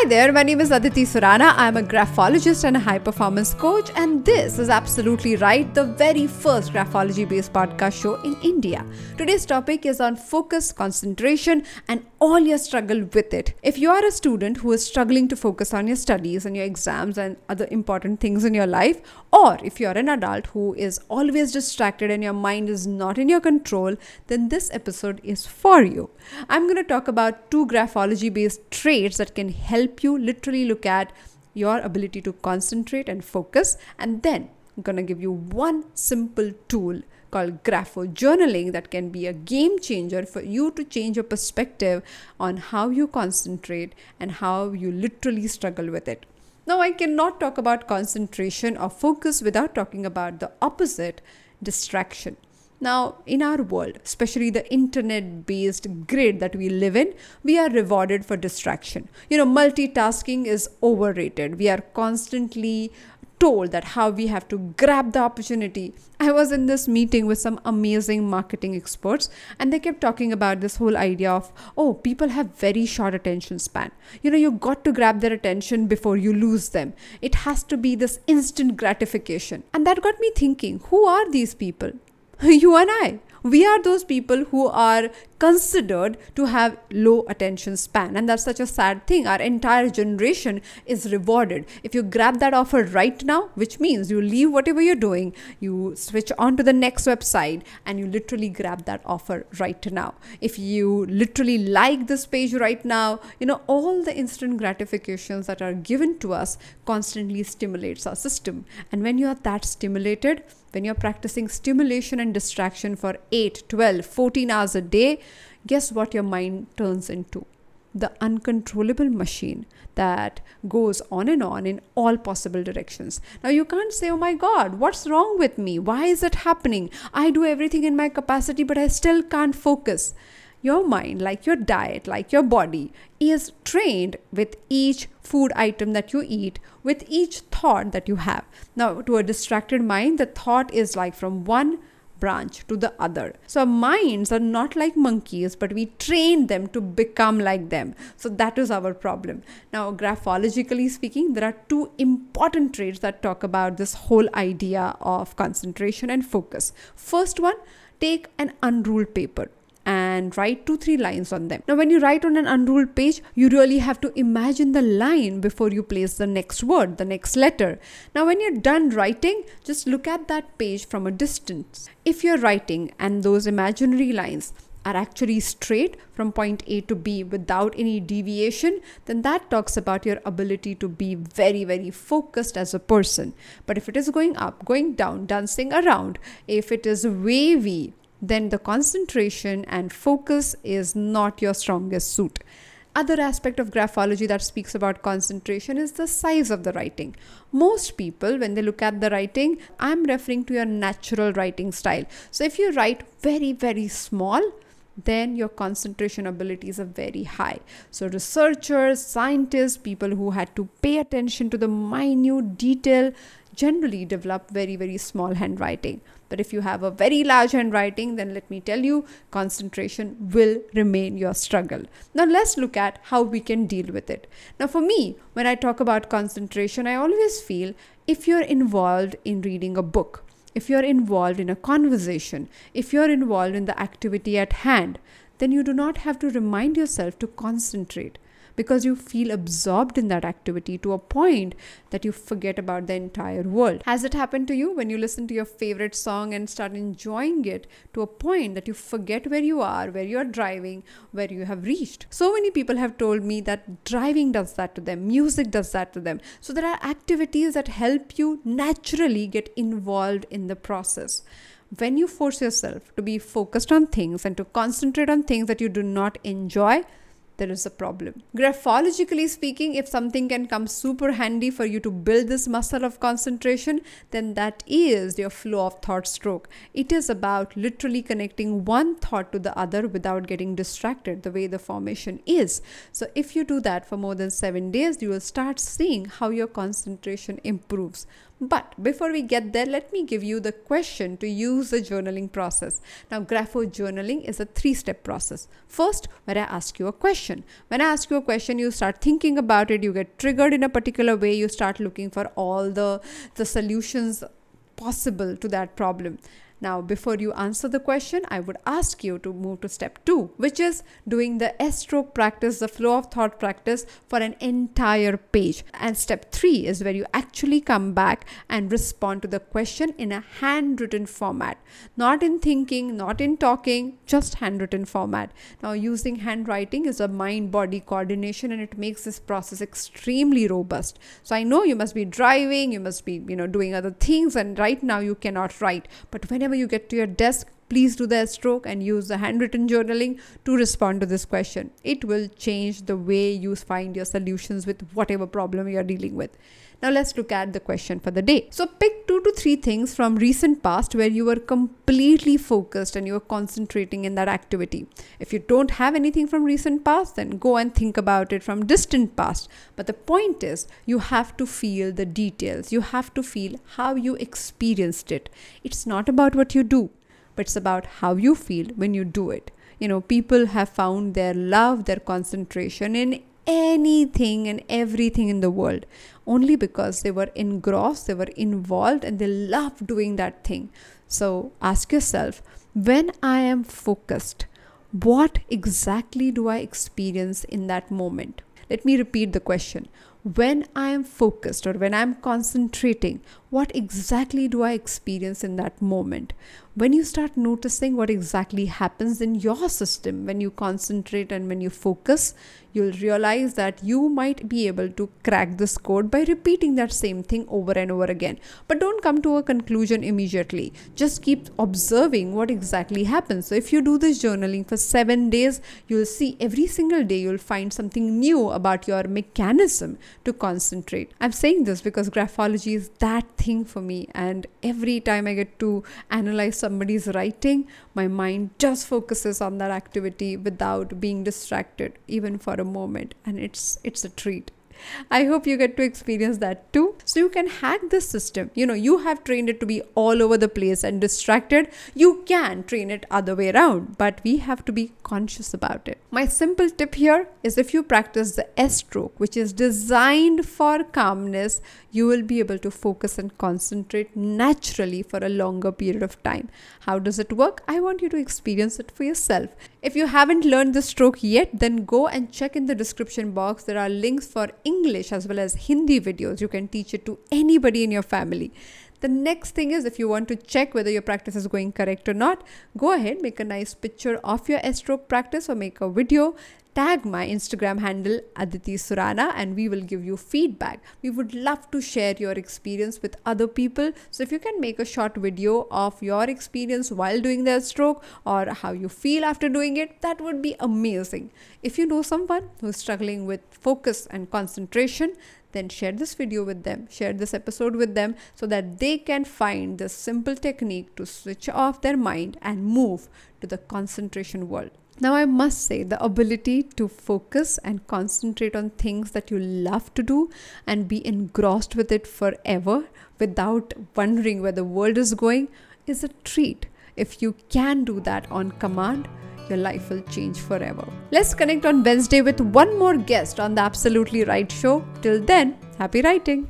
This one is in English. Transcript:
Hi there, my name is Aditi Surana. I'm a graphologist and a high performance coach, and this is Absolutely Write, the very first graphology based podcast show in India. Today's topic is on focus, concentration, and all your struggle with it. If you are a student who is struggling to focus on your studies and your exams and other important things in your life, or if you're an adult who is always distracted and your mind is not in your control, then this episode is for you. I'm going to talk about two graphology based traits that can help you literally look at your ability to concentrate and focus. And then I'm going to give you one simple tool called grapho journaling that can be a game changer for you to change your perspective on how you concentrate and how you literally struggle with it. Now, I cannot talk about concentration or focus without talking about the opposite distraction. Now, in our world, especially the internet based grid that we live in, we are rewarded for distraction. You know, multitasking is overrated. We are constantly told that how we have to grab the opportunity. I was in this meeting with some amazing marketing experts and they kept talking about this whole idea of oh people have very short attention span. You know you got to grab their attention before you lose them. It has to be this instant gratification. And that got me thinking, who are these people? you and I. We are those people who are considered to have low attention span and that's such a sad thing. Our entire generation is rewarded. If you grab that offer right now which means you leave whatever you're doing you switch on to the next website and you literally grab that offer right now. If you literally like this page right now you know all the instant gratifications that are given to us constantly stimulates our system. And when you are that stimulated when you're practicing stimulation and distraction for 8, 12, 14 hours a day, guess what your mind turns into? The uncontrollable machine that goes on and on in all possible directions. Now, you can't say, Oh my God, what's wrong with me? Why is it happening? I do everything in my capacity, but I still can't focus your mind, like your diet, like your body, is trained with each food item that you eat, with each thought that you have. Now, to a distracted mind, the thought is like from one branch to the other. So, our minds are not like monkeys, but we train them to become like them. So, that is our problem. Now, graphologically speaking, there are two important traits that talk about this whole idea of concentration and focus. First one, take an unruled paper and write two three lines on them. Now when you write on an unruled page you really have to imagine the line before you place the next word the next letter. Now when you're done writing just look at that page from a distance. If you're writing and those imaginary lines are actually straight from point A to B without any deviation, then that talks about your ability to be very, very focused as a person. But if it is going up, going down, dancing around, if it is wavy, then the concentration and focus is not your strongest suit. Other aspect of graphology that speaks about concentration is the size of the writing. Most people, when they look at the writing, I'm referring to your natural writing style. So if you write very, very small, then your concentration abilities are very high. So, researchers, scientists, people who had to pay attention to the minute detail generally develop very, very small handwriting. But if you have a very large handwriting, then let me tell you, concentration will remain your struggle. Now, let's look at how we can deal with it. Now, for me, when I talk about concentration, I always feel if you're involved in reading a book, if you're involved in a conversation, if you're involved in the activity at hand, then you do not have to remind yourself to concentrate because you feel absorbed in that activity to a point that you forget about the entire world. Has it happened to you when you listen to your favorite song and start enjoying it to a point that you forget where you are, where you are driving, where you have reached? So many people have told me that driving does that to them, music does that to them. So there are activities that help you naturally get involved in the process when you force yourself to be focused on things and to concentrate on things that you do not enjoy, there is a problem. Graphologically speaking, if something can come super handy for you to build this muscle of concentration, then that is your flow of thought stroke. It is about literally connecting one thought to the other without getting distracted, the way the formation is. So, if you do that for more than seven days, you will start seeing how your concentration improves. But before we get there, let me give you the question to use the journaling process. Now, grapho journaling is a three step process. First, when I ask you a question, when I ask you a question, you start thinking about it, you get triggered in a particular way, you start looking for all the, the solutions possible to that problem. Now, before you answer the question, I would ask you to move to step two, which is doing the S stroke practice, the flow of thought practice for an entire page. And step three is where you actually come back and respond to the question in a handwritten format, not in thinking, not in talking, just handwritten format. Now, using handwriting is a mind body coordination and it makes this process extremely robust. So, I know you must be driving, you must be, you know, doing other things, and right now you cannot write. But whenever whenever you get to your desk, please do the stroke and use the handwritten journaling to respond to this question. It will change the way you find your solutions with whatever problem you are dealing with. Now let's look at the question for the day. So pick two to three things from recent past where you were completely focused and you were concentrating in that activity. If you don't have anything from recent past, then go and think about it from distant past. But the point is, you have to feel the details. You have to feel how you experienced it. It's not about what you do, but it's about how you feel when you do it you know people have found their love their concentration in anything and everything in the world only because they were engrossed, they were involved, and they loved doing that thing. So ask yourself when I am focused, what exactly do I experience in that moment? Let me repeat the question. When I am focused or when I'm concentrating, what exactly do I experience in that moment? When you start noticing what exactly happens in your system when you concentrate and when you focus, you'll realize that you might be able to crack this code by repeating that same thing over and over again. But don't come to a conclusion immediately. Just keep observing what exactly happens. So, if you do this journaling for seven days, you'll see every single day you'll find something new about your mechanism to concentrate. I'm saying this because graphology is that thing for me, and every time I get to analyze somebody's writing, my mind just focuses on that activity without being distracted, even for a moment. And it's it's a treat I hope you get to experience that too. So you can hack this system. You know, you have trained it to be all over the place and distracted. You can train it other way around, but we have to be conscious about it. My simple tip here is if you practice the S stroke, which is designed for calmness, you will be able to focus and concentrate naturally for a longer period of time. How does it work? I want you to experience it for yourself. If you haven't learned the stroke yet, then go and check in the description box. There are links for English as well as Hindi videos. You can teach it to anybody in your family. The next thing is if you want to check whether your practice is going correct or not, go ahead, make a nice picture of your S stroke practice or make a video tag my Instagram handle Aditi Surana and we will give you feedback. We would love to share your experience with other people. So if you can make a short video of your experience while doing the stroke or how you feel after doing it, that would be amazing. If you know someone who's struggling with focus and concentration, then share this video with them, share this episode with them so that they can find this simple technique to switch off their mind and move to the concentration world. Now, I must say, the ability to focus and concentrate on things that you love to do and be engrossed with it forever without wondering where the world is going is a treat. If you can do that on command, your life will change forever. Let's connect on Wednesday with one more guest on the Absolutely Write Show. Till then, happy writing.